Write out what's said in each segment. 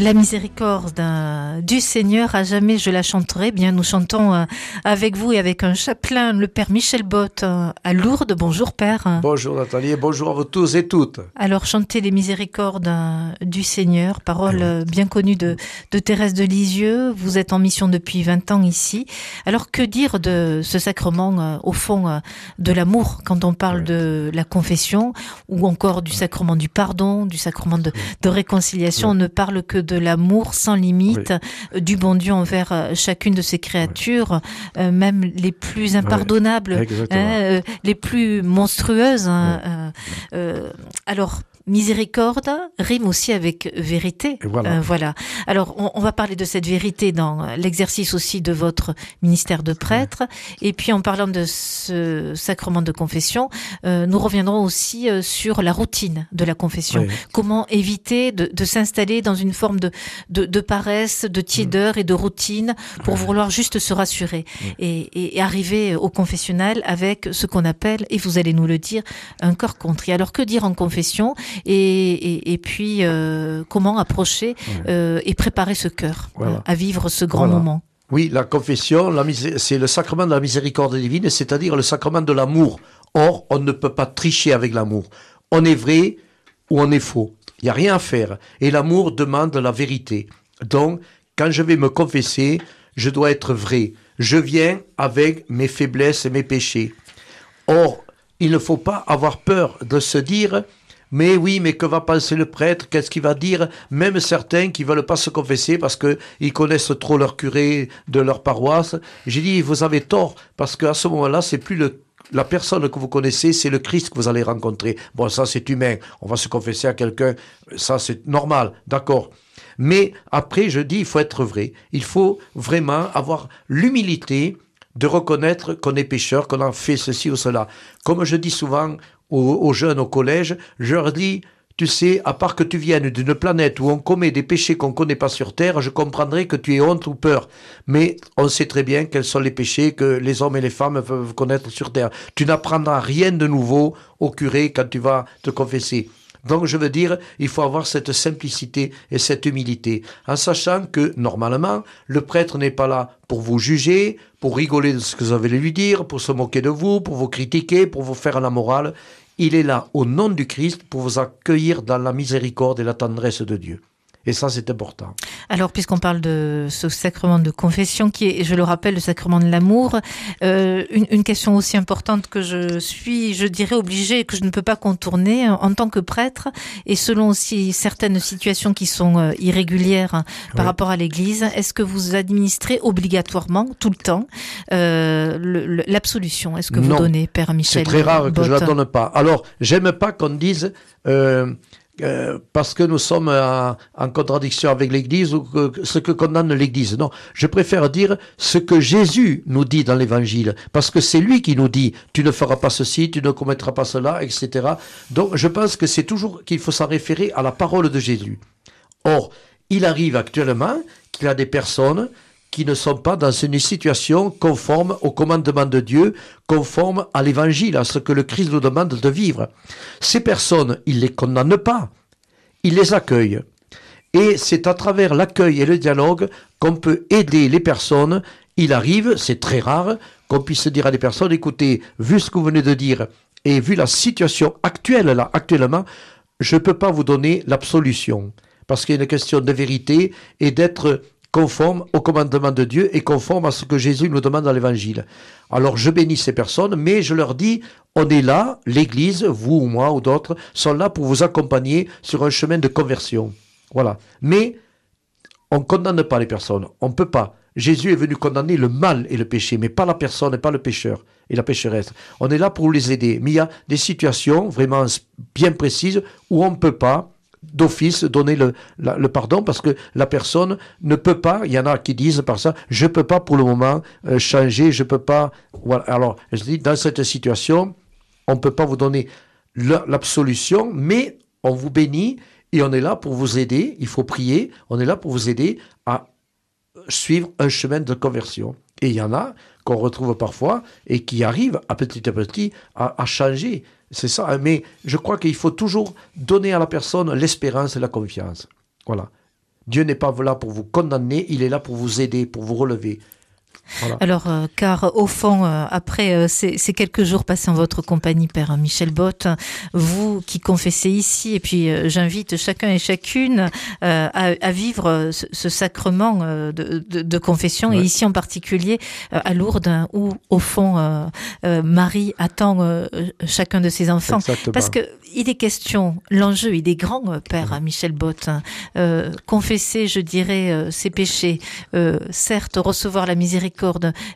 La miséricorde euh, du Seigneur, à jamais je la chanterai. Bien, nous chantons euh, avec vous et avec un chapelain, le Père Michel Bott, euh, à Lourdes. Bonjour Père. Bonjour Nathalie et bonjour à vous tous et toutes. Alors, chantez les miséricordes du Seigneur, parole bien connue de, de Thérèse de Lisieux. Vous êtes en mission depuis 20 ans ici. Alors, que dire de ce sacrement, au fond, de l'amour, quand on parle de la confession, ou encore du sacrement du pardon, du sacrement de, de réconciliation? On ne parle que de l'amour sans limite euh, du bon Dieu envers euh, chacune de ses créatures, euh, même les plus impardonnables, hein, les plus monstrueuses. Hein, alors, miséricorde rime aussi avec vérité. Voilà. voilà. Alors, on, va parler de cette vérité dans l'exercice aussi de votre ministère de prêtre. Et puis, en parlant de ce sacrement de confession, nous reviendrons aussi sur la routine de la confession. Comment éviter de, de s'installer dans une forme de, de, paresse, de tiédeur et de routine pour vouloir juste se rassurer et, arriver au confessionnal avec ce qu'on appelle, et vous allez nous le dire, un corps contrit. Alors que dire en confession? Et, et, puis euh, comment approcher euh, et préparer ce cœur à vivre ce grand moment oui, la confession, c'est le sacrement de la miséricorde divine, c'est-à-dire le sacrement de l'amour. Or, on ne peut pas tricher avec l'amour. On est vrai ou on est faux. Il n'y a rien à faire. Et l'amour demande la vérité. Donc, quand je vais me confesser, je dois être vrai. Je viens avec mes faiblesses et mes péchés. Or, il ne faut pas avoir peur de se dire mais oui, mais que va penser le prêtre? Qu'est-ce qu'il va dire? Même certains qui veulent pas se confesser parce qu'ils connaissent trop leur curé de leur paroisse. J'ai dit, vous avez tort, parce qu'à ce moment-là, c'est plus le la personne que vous connaissez, c'est le Christ que vous allez rencontrer. Bon, ça c'est humain. On va se confesser à quelqu'un, ça c'est normal, d'accord. Mais après, je dis, il faut être vrai. Il faut vraiment avoir l'humilité de reconnaître qu'on est pécheur, qu'on a fait ceci ou cela. Comme je dis souvent aux jeunes au collège, je leur dis, tu sais, à part que tu viennes d'une planète où on commet des péchés qu'on ne connaît pas sur Terre, je comprendrais que tu aies honte ou peur. Mais on sait très bien quels sont les péchés que les hommes et les femmes peuvent connaître sur Terre. Tu n'apprendras rien de nouveau au curé quand tu vas te confesser. Donc je veux dire, il faut avoir cette simplicité et cette humilité, en sachant que normalement, le prêtre n'est pas là pour vous juger, pour rigoler de ce que vous avez lui dire, pour se moquer de vous, pour vous critiquer, pour vous faire la morale. Il est là au nom du Christ pour vous accueillir dans la miséricorde et la tendresse de Dieu. Et ça, c'est important. Alors, puisqu'on parle de ce sacrement de confession, qui est, je le rappelle, le sacrement de l'amour, euh, une, question aussi importante que je suis, je dirais, obligée, que je ne peux pas contourner en tant que prêtre, et selon aussi certaines situations qui sont euh, irrégulières hein, par rapport à l'Église, est-ce que vous administrez obligatoirement, tout le temps, euh, l'absolution? Est-ce que vous donnez, Père Michel C'est très rare que je la donne pas. Alors, j'aime pas qu'on dise... Euh, euh, parce que nous sommes en, contradiction avec l'Église ou ce que condamne l'Église. Non, je préfère dire ce que Jésus nous dit dans l'Évangile, parce que c'est lui qui nous dit tu ne feras pas ceci, tu ne commettras pas cela, etc. Donc je pense que c'est toujours qu'il faut s'en référer à la parole de Jésus. Or, il arrive actuellement qu'il y a des personnes qui ne sont pas dans une situation conforme au commandement de Dieu, conforme à l'évangile, à ce que le Christ nous demande de vivre. Ces personnes, il ne les condamne pas, il les accueille. Et c'est à travers l'accueil et le dialogue qu'on peut aider les personnes. Il arrive, c'est très rare, qu'on puisse dire à des personnes, écoutez, vu ce que vous venez de dire, et vu la situation actuelle là, actuellement, je ne peux pas vous donner l'absolution. Parce qu'il y a une question de vérité et d'être conforme au commandement de Dieu et conforme à ce que Jésus nous demande dans l'Évangile. Alors je bénis ces personnes, mais je leur dis, on est là, l'Église, vous ou moi ou d'autres, sont là pour vous accompagner sur un chemin de conversion. Voilà. Mais on ne condamne pas les personnes, on ne peut pas. Jésus est venu condamner le mal et le péché, mais pas la personne et pas le pécheur et la pécheresse. On est là pour les aider. Mais il y a des situations vraiment bien précises où on ne peut pas, d'office donner le, pardon parce que la personne ne peut pas, il y en a qui disent par ça, je ne peux pas pour le moment euh, changer, je ne peux pas. Voilà. Alors, je dis, dans cette situation, on ne peut pas vous donner l'absolution, mais on vous bénit et on est là pour vous aider, il faut prier, on est là pour vous aider à suivre un chemin de conversion. Et il y en a qu'on retrouve parfois et qui arrivent à petit à petit à, à changer. C'est ça. hein. Mais je crois qu'il faut toujours donner à la personne l'espérance et la confiance. Voilà. Dieu n'est pas là pour vous condamner, il est là pour vous aider, pour vous relever. Voilà. Alors, euh, car au fond, euh, après euh, ces, ces quelques jours passés en votre compagnie, Père Michel Bott, vous qui confessez ici, et puis j'invite chacun et chacune à, à vivre ce, ce sacrement de, de, de confession, et ici en particulier à Lourdes, où au fond Marie attend chacun de ses enfants. Exactement. Parce que il est question, l'enjeu, il est grand, Père Michel Bott. hein. Confesser, je dirais, ses péchés, certes recevoir la miséricorde,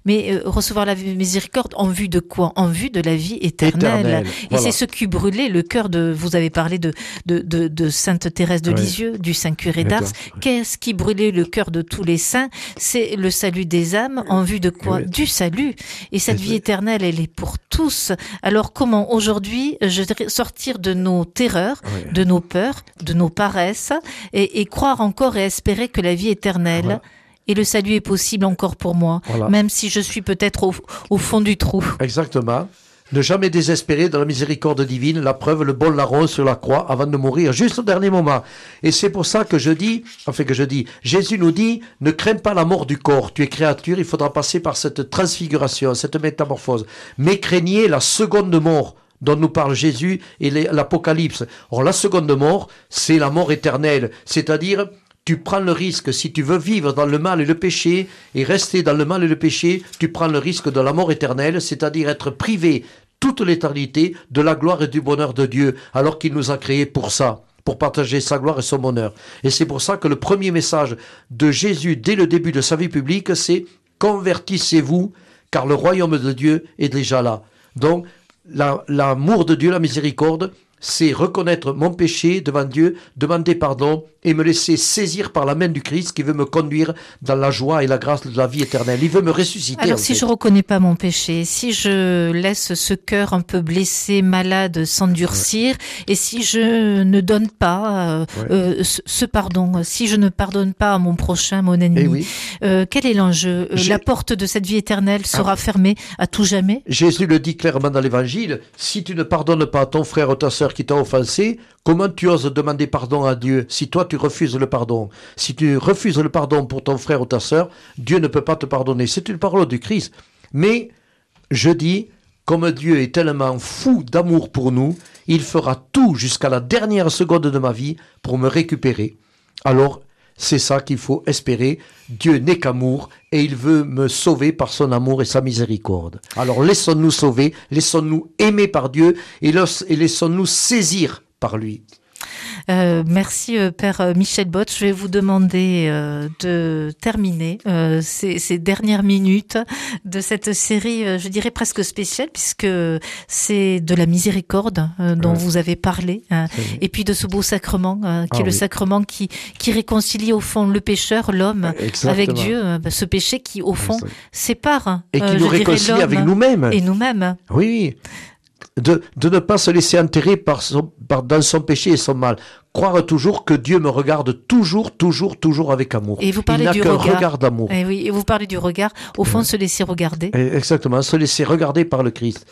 mais euh, recevoir la miséricorde en vue de quoi? En vue de la vie éternelle. Éternelle, Et c'est ce qui brûlait le cœur de. Vous avez parlé de de, de, de Sainte Thérèse de. Lisieux, du Saint curé d'Ars. Qu'est-ce qui brûlait le cœur de tous les saints? C'est le salut des âmes en vue de quoi? Oui. Du salut. Et cette Et vie éternelle, elle est pour tous. Alors comment aujourd'hui, je sortir de nos terreurs, de nos peurs, de nos paresses, et, et croire encore et espérer que la vie éternelle Voilà. Et le salut est possible encore pour moi, Voilà. même si je suis peut-être au, au fond du trou. Exactement. Ne jamais désespérer de la miséricorde divine, la preuve, le bon larron sur la croix avant de mourir, juste au dernier moment. Et c'est pour ça que je dis, enfin que je dis, Jésus nous dit, ne crains pas la mort du corps, tu es créature, il faudra passer par cette transfiguration, cette métamorphose. Mais craignez la seconde mort dont nous parle Jésus et l'Apocalypse. Or, la seconde mort, c'est la mort éternelle, c'est-à-dire tu prends le risque, si tu veux vivre dans le mal et le péché, et rester dans le mal et le péché, tu prends le risque de la mort éternelle, c'est-à-dire être privé toute l'éternité de la gloire et du bonheur de Dieu, alors qu'il nous a créés pour ça, pour partager sa gloire et son bonheur. Et c'est pour ça que le premier message de Jésus dès le début de sa vie publique, c'est convertissez-vous, car le royaume de Dieu est déjà là. Donc, la- l'amour de Dieu, la miséricorde, c'est reconnaître mon péché devant Dieu, demander pardon et me laisser saisir par la main du Christ qui veut me conduire dans la joie et la grâce de la vie éternelle. Il veut me ressusciter. Alors si fait. je reconnais pas mon péché, si je laisse ce cœur un peu blessé, malade, s'endurcir, et si je ne donne pas euh, Ouais. euh, ce, pardon, si je ne pardonne pas à mon prochain, mon ennemi, Eh oui. euh, quel est l'enjeu? La porte de cette vie éternelle sera Ah. fermée à tout jamais? Jésus le dit clairement dans l'évangile, si tu ne pardonnes pas à ton frère ou ta sœur qui t'a offensé, comment tu oses demander pardon à Dieu si toi tu refuses le pardon? Si tu refuses le pardon pour ton frère ou ta sœur, Dieu ne peut pas te pardonner. C'est une parole du Christ. Mais je dis, comme Dieu est tellement fou d'amour pour nous, il fera tout jusqu'à la dernière seconde de ma vie pour me récupérer. Alors, c'est ça qu'il faut espérer. Dieu n'est qu'amour et il veut me sauver par son amour et sa miséricorde. Alors laissons-nous sauver, laissons-nous aimer par Dieu et, laissons-nous saisir par lui. Euh, merci euh, Père euh, Michel Bott. Je vais vous demander euh, de terminer ces, ces dernières minutes de cette série, je dirais presque spéciale, puisque c'est de la miséricorde dont vous avez parlé, hein, et puis de ce beau sacrement euh, qui Ah est le oui. sacrement qui, qui réconcilie au fond le pécheur, l'homme, Exactement. avec Dieu, euh, ce péché qui au fond sépare Et qui nous réconcilie avec nous-mêmes. et nous-mêmes. Oui. De, de ne pas se laisser enterrer par son, par, dans son péché et son mal. Croire toujours que Dieu me regarde toujours, toujours, toujours avec amour. Et vous Il parlez n'a du qu'un regard. regard d'amour. Et oui, et vous parlez du regard, au fond, se laisser regarder. Et Exactement, se laisser regarder par le Christ.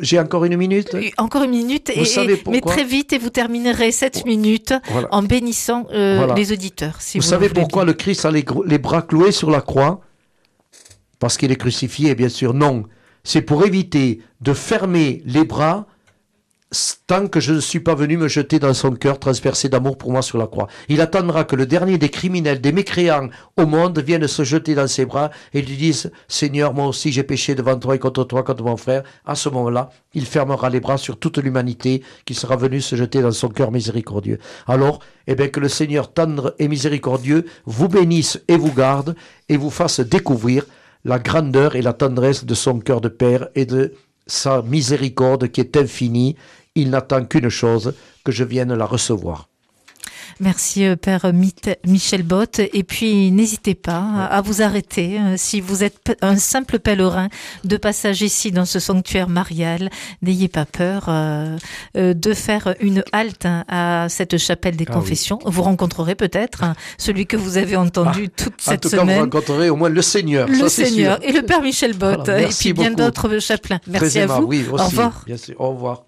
J'ai encore une minute? Euh, Encore une minute, Vous et, savez et- mais très vite, et vous terminerez cette minute Voilà. en bénissant euh, Voilà. les auditeurs. Si Vous vous, savez pourquoi le Christ a les bras cloués sur la croix? Parce qu'il est crucifié, bien sûr. Non. C'est pour éviter de fermer les bras tant que je ne suis pas venu me jeter dans son cœur transpercé d'amour pour moi sur la croix. Il attendra que le dernier des criminels, des mécréants au monde vienne se jeter dans ses bras et lui dise Seigneur, moi aussi j'ai péché devant toi et contre toi, contre mon frère. À ce moment-là, il fermera les bras sur toute l'humanité qui sera venue se jeter dans son cœur miséricordieux. Alors, eh bien, que le Seigneur tendre et miséricordieux vous bénisse et vous garde et vous fasse découvrir la grandeur et la tendresse de son cœur de Père et de sa miséricorde qui est infinie. Il n'attend qu'une chose, que je vienne la recevoir. Merci euh, Père Michel Bott. Et puis n'hésitez pas à vous arrêter euh, si vous êtes un simple pèlerin de passage ici dans ce sanctuaire marial. N'ayez pas peur euh, de faire une halte hein, à cette chapelle des ah confessions. Vous rencontrerez peut-être hein, celui que vous avez entendu ah, toute cette semaine. En tout cas, vous rencontrerez au moins le Seigneur. Le Seigneur et le Père Michel Bott et puis bien d'autres chapelains. Merci à vous. Oui, au revoir. Bien sûr. Au revoir.